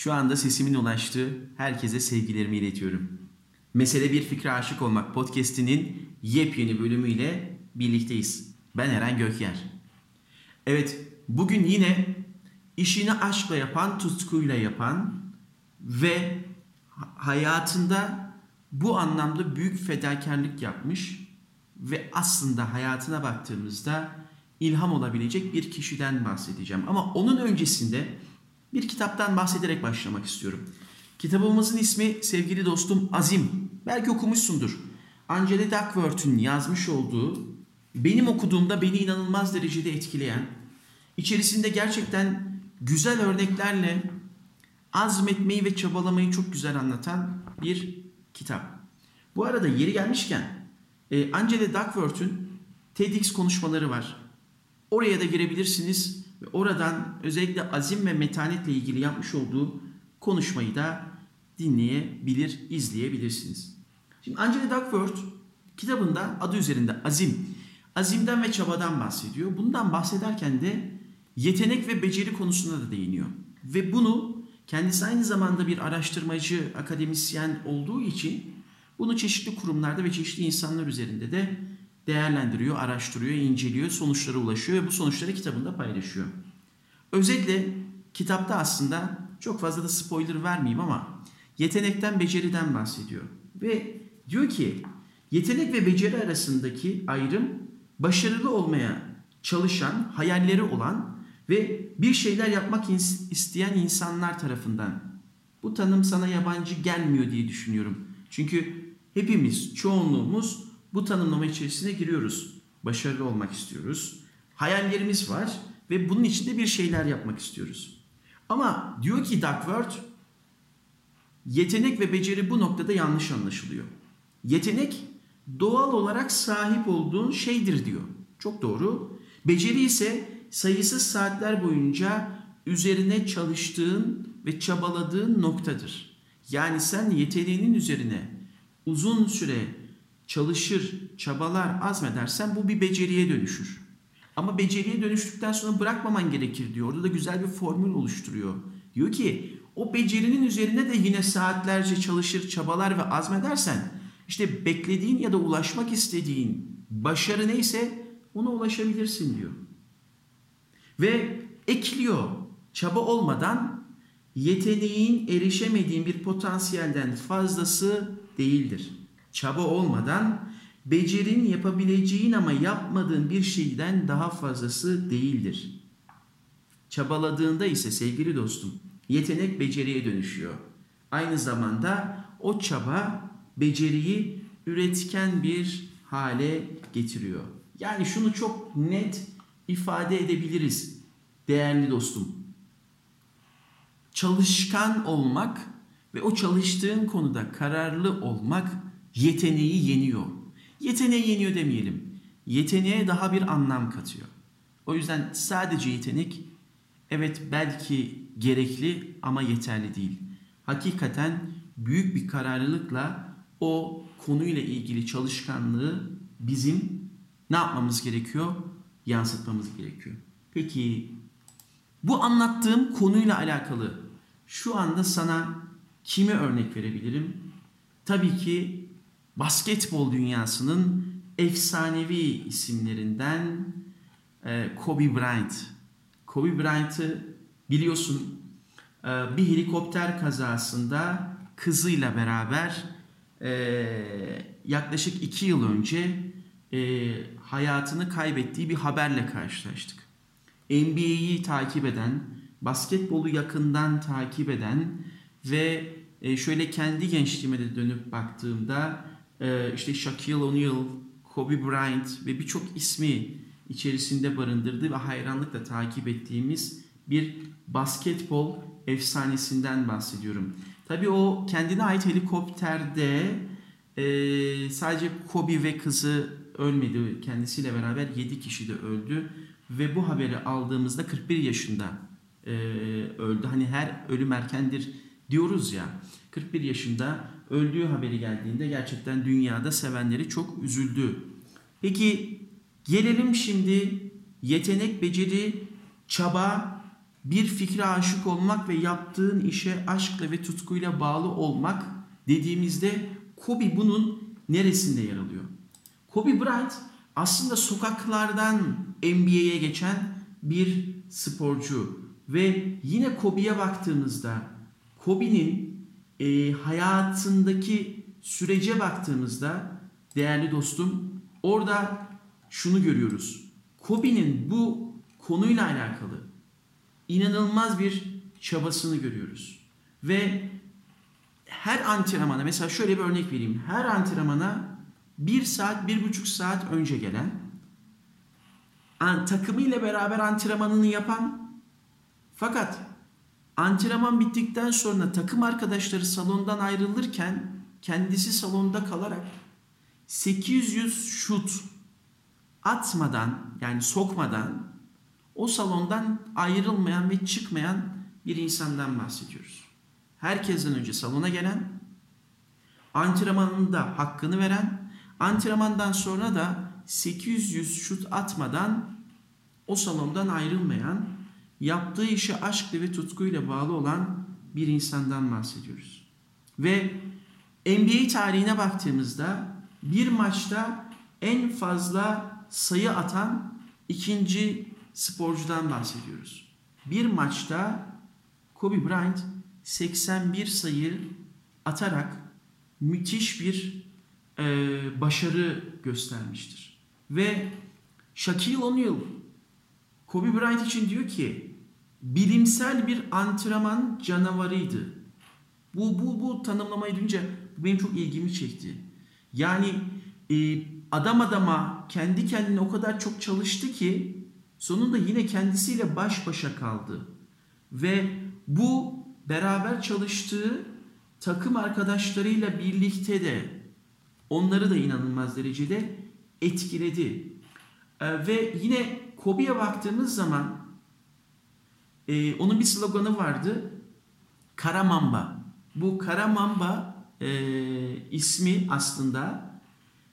Şu anda sesimin ulaştığı herkese sevgilerimi iletiyorum. Mesele Bir Fikre Aşık Olmak podcast'inin yepyeni bölümüyle birlikteyiz. Ben Eren Gökyer. Evet, bugün yine işini aşkla yapan, tutkuyla yapan ve hayatında bu anlamda büyük fedakarlık yapmış ve aslında hayatına baktığımızda ilham olabilecek bir kişiden bahsedeceğim. Ama onun öncesinde bir kitaptan bahsederek başlamak istiyorum. Kitabımızın ismi sevgili dostum Azim. Belki okumuşsundur. Angela Duckworth'un yazmış olduğu, benim okuduğumda beni inanılmaz derecede etkileyen, içerisinde gerçekten güzel örneklerle azmetmeyi ve çabalamayı çok güzel anlatan bir kitap. Bu arada yeri gelmişken e, Angela Duckworth'un TEDx konuşmaları var. Oraya da girebilirsiniz ve oradan özellikle azim ve metanetle ilgili yapmış olduğu konuşmayı da dinleyebilir, izleyebilirsiniz. Şimdi Angela Duckworth kitabında adı üzerinde azim, azimden ve çabadan bahsediyor. Bundan bahsederken de yetenek ve beceri konusunda da değiniyor. Ve bunu kendisi aynı zamanda bir araştırmacı, akademisyen olduğu için bunu çeşitli kurumlarda ve çeşitli insanlar üzerinde de değerlendiriyor, araştırıyor, inceliyor, sonuçlara ulaşıyor ve bu sonuçları kitabında paylaşıyor. Özetle kitapta aslında çok fazla da spoiler vermeyeyim ama yetenekten, beceriden bahsediyor. Ve diyor ki yetenek ve beceri arasındaki ayrım başarılı olmaya çalışan, hayalleri olan ve bir şeyler yapmak isteyen insanlar tarafından. Bu tanım sana yabancı gelmiyor diye düşünüyorum. Çünkü hepimiz, çoğunluğumuz bu tanımlama içerisine giriyoruz. Başarılı olmak istiyoruz. Hayallerimiz var ve bunun içinde bir şeyler yapmak istiyoruz. Ama diyor ki Duckworth, yetenek ve beceri bu noktada yanlış anlaşılıyor. Yetenek doğal olarak sahip olduğun şeydir diyor. Çok doğru. Beceri ise sayısız saatler boyunca üzerine çalıştığın ve çabaladığın noktadır. Yani sen yeteneğinin üzerine uzun süre çalışır, çabalar, azmedersen bu bir beceriye dönüşür. Ama beceriye dönüştükten sonra bırakmaman gerekir diyor. Orada da güzel bir formül oluşturuyor. Diyor ki o becerinin üzerine de yine saatlerce çalışır, çabalar ve azmedersen işte beklediğin ya da ulaşmak istediğin başarı neyse ona ulaşabilirsin diyor. Ve ekliyor çaba olmadan yeteneğin erişemediğin bir potansiyelden fazlası değildir. Çaba olmadan becerin yapabileceğin ama yapmadığın bir şeyden daha fazlası değildir. Çabaladığında ise sevgili dostum yetenek beceriye dönüşüyor. Aynı zamanda o çaba beceriyi üretken bir hale getiriyor. Yani şunu çok net ifade edebiliriz değerli dostum. Çalışkan olmak ve o çalıştığın konuda kararlı olmak yeteneği yeniyor. Yeteneği yeniyor demeyelim. Yeteneğe daha bir anlam katıyor. O yüzden sadece yetenek evet belki gerekli ama yeterli değil. Hakikaten büyük bir kararlılıkla o konuyla ilgili çalışkanlığı bizim ne yapmamız gerekiyor? Yansıtmamız gerekiyor. Peki bu anlattığım konuyla alakalı şu anda sana kimi örnek verebilirim? Tabii ki basketbol dünyasının efsanevi isimlerinden e, Kobe Bryant. Kobe Bryant'ı biliyorsun e, bir helikopter kazasında kızıyla beraber e, yaklaşık iki yıl önce hayatını kaybettiği bir haberle karşılaştık. NBA'yi takip eden, basketbolu yakından takip eden ve şöyle kendi gençliğime de dönüp baktığımda işte Shaquille O'Neal, Kobe Bryant ve birçok ismi içerisinde barındırdığı ve hayranlıkla takip ettiğimiz bir basketbol efsanesinden bahsediyorum. Tabii o kendine ait helikopterde e, sadece Kobe ve kızı ölmedi. Kendisiyle beraber 7 kişi de öldü. Ve bu haberi aldığımızda 41 yaşında e, öldü. Hani her ölüm erkendir diyoruz ya. 41 yaşında öldüğü haberi geldiğinde gerçekten dünyada sevenleri çok üzüldü. Peki gelelim şimdi yetenek, beceri, çaba bir fikre aşık olmak ve yaptığın işe aşkla ve tutkuyla bağlı olmak dediğimizde Kobe bunun neresinde yer alıyor? Kobe Bryant aslında sokaklardan NBA'ye geçen bir sporcu ve yine Kobe'ye baktığımızda Kobe'nin e, hayatındaki sürece baktığımızda değerli dostum orada şunu görüyoruz. Kobe'nin bu konuyla alakalı inanılmaz bir çabasını görüyoruz. Ve her antrenmana mesela şöyle bir örnek vereyim. Her antrenmana bir saat, bir buçuk saat önce gelen takımıyla beraber antrenmanını yapan fakat antrenman bittikten sonra takım arkadaşları salondan ayrılırken kendisi salonda kalarak 800 şut atmadan yani sokmadan o salondan ayrılmayan ve çıkmayan bir insandan bahsediyoruz. Herkesten önce salona gelen, antrenmanında hakkını veren, antrenmandan sonra da 800 şut atmadan o salondan ayrılmayan, yaptığı işe aşkla ve tutkuyla bağlı olan bir insandan bahsediyoruz. Ve NBA tarihine baktığımızda bir maçta en fazla sayı atan ikinci sporcudan bahsediyoruz. Bir maçta Kobe Bryant 81 sayı atarak müthiş bir e, başarı göstermiştir. Ve Shaquille O'Neal Kobe Bryant için diyor ki bilimsel bir antrenman canavarıydı. Bu, bu, bu tanımlamayı duyunca benim çok ilgimi çekti. Yani e, adam adama kendi kendine o kadar çok çalıştı ki sonunda yine kendisiyle baş başa kaldı. Ve bu beraber çalıştığı takım arkadaşlarıyla birlikte de onları da inanılmaz derecede etkiledi. Ee, ve yine Kobe'ye baktığımız zaman e, onun bir sloganı vardı. Karamamba. Bu Karamamba e, ismi aslında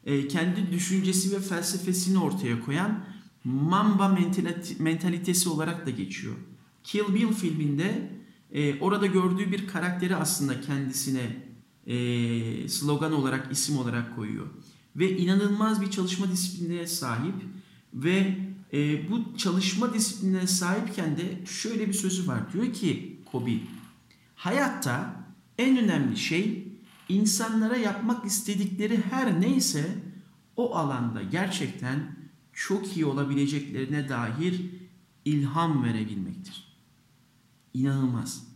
e, kendi düşüncesi ve felsefesini ortaya koyan Mamba mentalitesi olarak da geçiyor. Kill Bill filminde e, orada gördüğü bir karakteri aslında kendisine e, slogan olarak, isim olarak koyuyor. Ve inanılmaz bir çalışma disiplinine sahip ve e, bu çalışma disiplinine sahipken de şöyle bir sözü var. Diyor ki Kobe, hayatta en önemli şey insanlara yapmak istedikleri her neyse o alanda gerçekten çok iyi olabileceklerine dair ilham verebilmektir. İnanılmaz.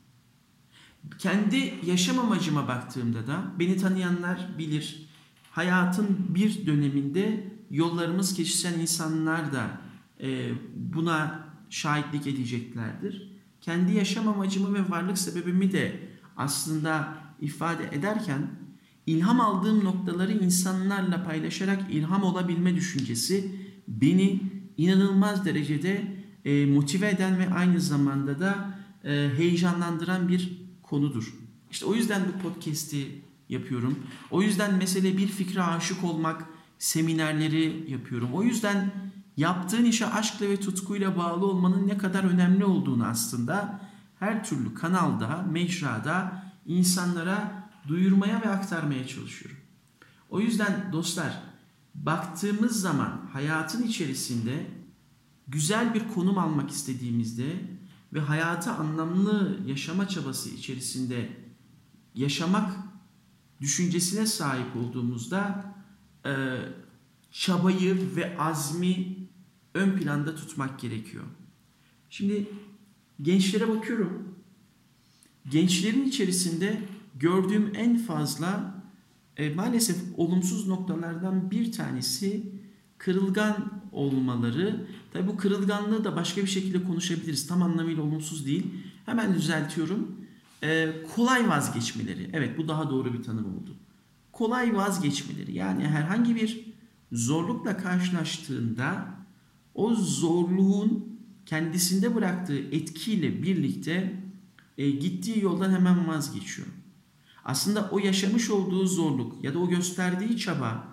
Kendi yaşam amacıma baktığımda da beni tanıyanlar bilir. Hayatın bir döneminde yollarımız kesişen insanlar da buna şahitlik edeceklerdir. Kendi yaşam amacımı ve varlık sebebimi de aslında ifade ederken ilham aldığım noktaları insanlarla paylaşarak ilham olabilme düşüncesi beni inanılmaz derecede e, motive eden ve aynı zamanda da e, heyecanlandıran bir konudur. İşte o yüzden bu podcast'i yapıyorum. O yüzden mesele bir fikre aşık olmak seminerleri yapıyorum. O yüzden yaptığın işe aşkla ve tutkuyla bağlı olmanın ne kadar önemli olduğunu aslında her türlü kanalda, mecrada insanlara duyurmaya ve aktarmaya çalışıyorum. O yüzden dostlar baktığımız zaman hayatın içerisinde güzel bir konum almak istediğimizde ve hayatı anlamlı yaşama çabası içerisinde yaşamak düşüncesine sahip olduğumuzda çabayı ve azmi ön planda tutmak gerekiyor. Şimdi gençlere bakıyorum. Gençlerin içerisinde gördüğüm en fazla e, maalesef olumsuz noktalardan bir tanesi kırılgan olmaları. Tabi bu kırılganlığı da başka bir şekilde konuşabiliriz. Tam anlamıyla olumsuz değil. Hemen düzeltiyorum. E, kolay vazgeçmeleri. Evet bu daha doğru bir tanım oldu. Kolay vazgeçmeleri. Yani herhangi bir zorlukla karşılaştığında o zorluğun kendisinde bıraktığı etkiyle birlikte e, gittiği yoldan hemen vazgeçiyor. Aslında o yaşamış olduğu zorluk ya da o gösterdiği çaba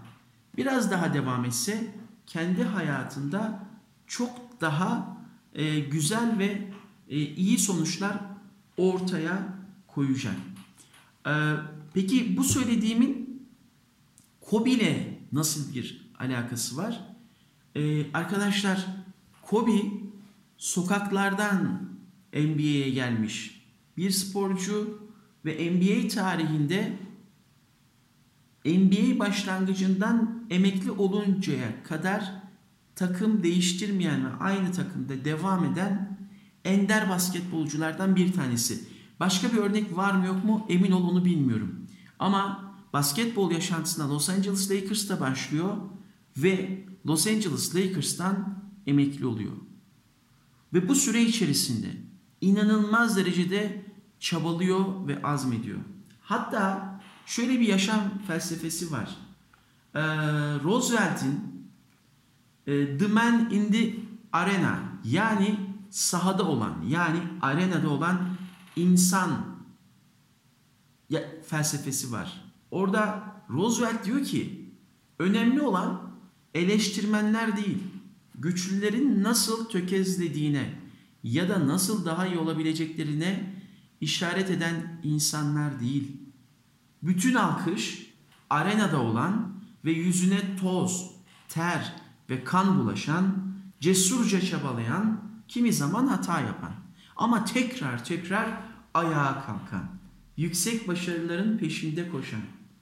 biraz daha devam etse kendi hayatında çok daha e, güzel ve e, iyi sonuçlar ortaya koyacak. E, peki bu söylediğimin Kobe ile nasıl bir alakası var? E, arkadaşlar Kobe sokaklardan NBA'ye gelmiş bir sporcu ve NBA tarihinde NBA başlangıcından emekli oluncaya kadar takım değiştirmeyen ve aynı takımda devam eden ender basketbolculardan bir tanesi. Başka bir örnek var mı yok mu emin ol onu bilmiyorum. Ama basketbol yaşantısına Los Angeles Lakers'ta başlıyor ve Los Angeles Lakers'tan emekli oluyor. Ve bu süre içerisinde inanılmaz derecede çabalıyor ve azmediyor. Hatta şöyle bir yaşam felsefesi var. Ee, Roosevelt'in e, The Man in the Arena yani sahada olan yani arenada olan insan felsefesi var. Orada Roosevelt diyor ki önemli olan eleştirmenler değil, güçlülerin nasıl tökezlediğine ya da nasıl daha iyi olabileceklerine işaret eden insanlar değil. Bütün alkış arenada olan ve yüzüne toz, ter ve kan bulaşan, cesurca çabalayan, kimi zaman hata yapan ama tekrar tekrar ayağa kalkan, yüksek başarıların peşinde koşan,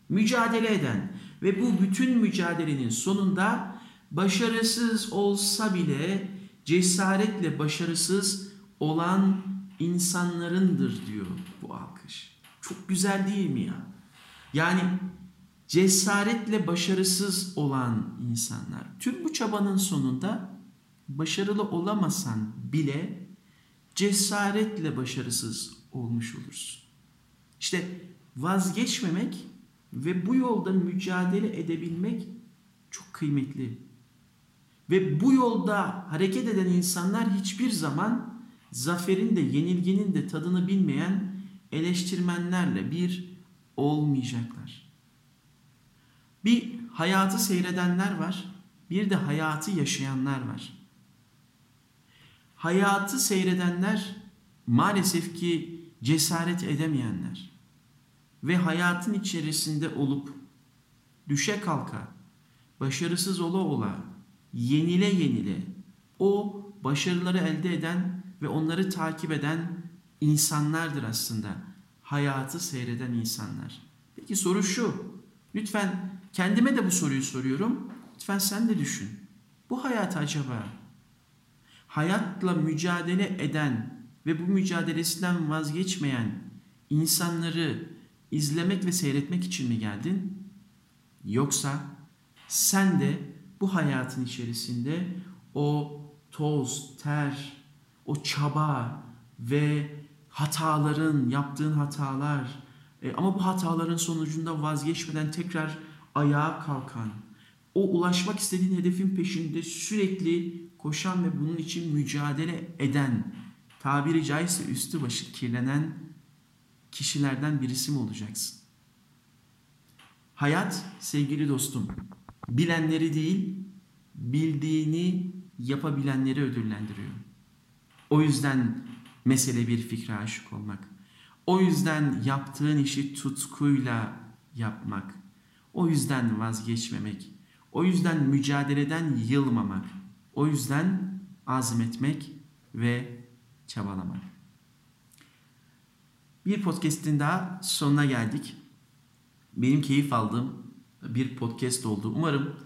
mücadele eden ve bu bütün mücadelenin sonunda başarısız olsa bile cesaretle başarısız olan insanlarındır diyor bu alkış. Çok güzel değil mi ya? Yani cesaretle başarısız olan insanlar. Tüm bu çabanın sonunda başarılı olamasan bile cesaretle başarısız olmuş olursun. İşte vazgeçmemek ve bu yolda mücadele edebilmek çok kıymetli. Ve bu yolda hareket eden insanlar hiçbir zaman zaferin de yenilginin de tadını bilmeyen eleştirmenlerle bir olmayacaklar. Bir hayatı seyredenler var, bir de hayatı yaşayanlar var. Hayatı seyredenler maalesef ki cesaret edemeyenler ve hayatın içerisinde olup düşe kalka, başarısız ola ola, yenile yenile o başarıları elde eden ve onları takip eden insanlardır aslında. Hayatı seyreden insanlar. Peki soru şu. Lütfen kendime de bu soruyu soruyorum. Lütfen sen de düşün. Bu hayat acaba hayatla mücadele eden ve bu mücadelesinden vazgeçmeyen insanları izlemek ve seyretmek için mi geldin? Yoksa sen de bu hayatın içerisinde o toz, ter, o çaba ve hataların, yaptığın hatalar e, ama bu hataların sonucunda vazgeçmeden tekrar ayağa kalkan, o ulaşmak istediğin hedefin peşinde sürekli koşan ve bunun için mücadele eden, tabiri caizse üstü başı kirlenen kişilerden birisi mi olacaksın? Hayat sevgili dostum, bilenleri değil, bildiğini yapabilenleri ödüllendiriyor. O yüzden mesele bir fikre aşık olmak. O yüzden yaptığın işi tutkuyla yapmak. O yüzden vazgeçmemek. O yüzden mücadeleden yılmamak. O yüzden azmetmek ve çabalamak. Bir podcast'in daha sonuna geldik. Benim keyif aldığım bir podcast oldu. Umarım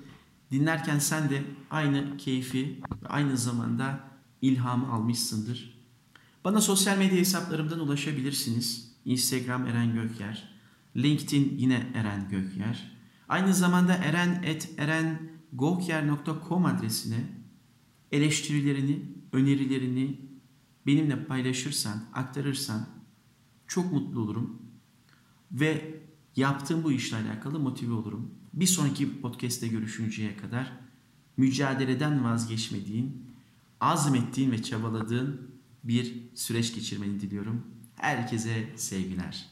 dinlerken sen de aynı keyfi ve aynı zamanda ilhamı almışsındır. Bana sosyal medya hesaplarımdan ulaşabilirsiniz. Instagram Eren Gökyer, LinkedIn yine Eren Gökyer. Aynı zamanda eren.erengokyer.com adresine eleştirilerini, önerilerini benimle paylaşırsan, aktarırsan çok mutlu olurum. Ve yaptığım bu işle alakalı motive olurum. Bir sonraki podcast'te görüşünceye kadar mücadeleden vazgeçmediğin, azmettiğin ve çabaladığın bir süreç geçirmeni diliyorum. Herkese sevgiler.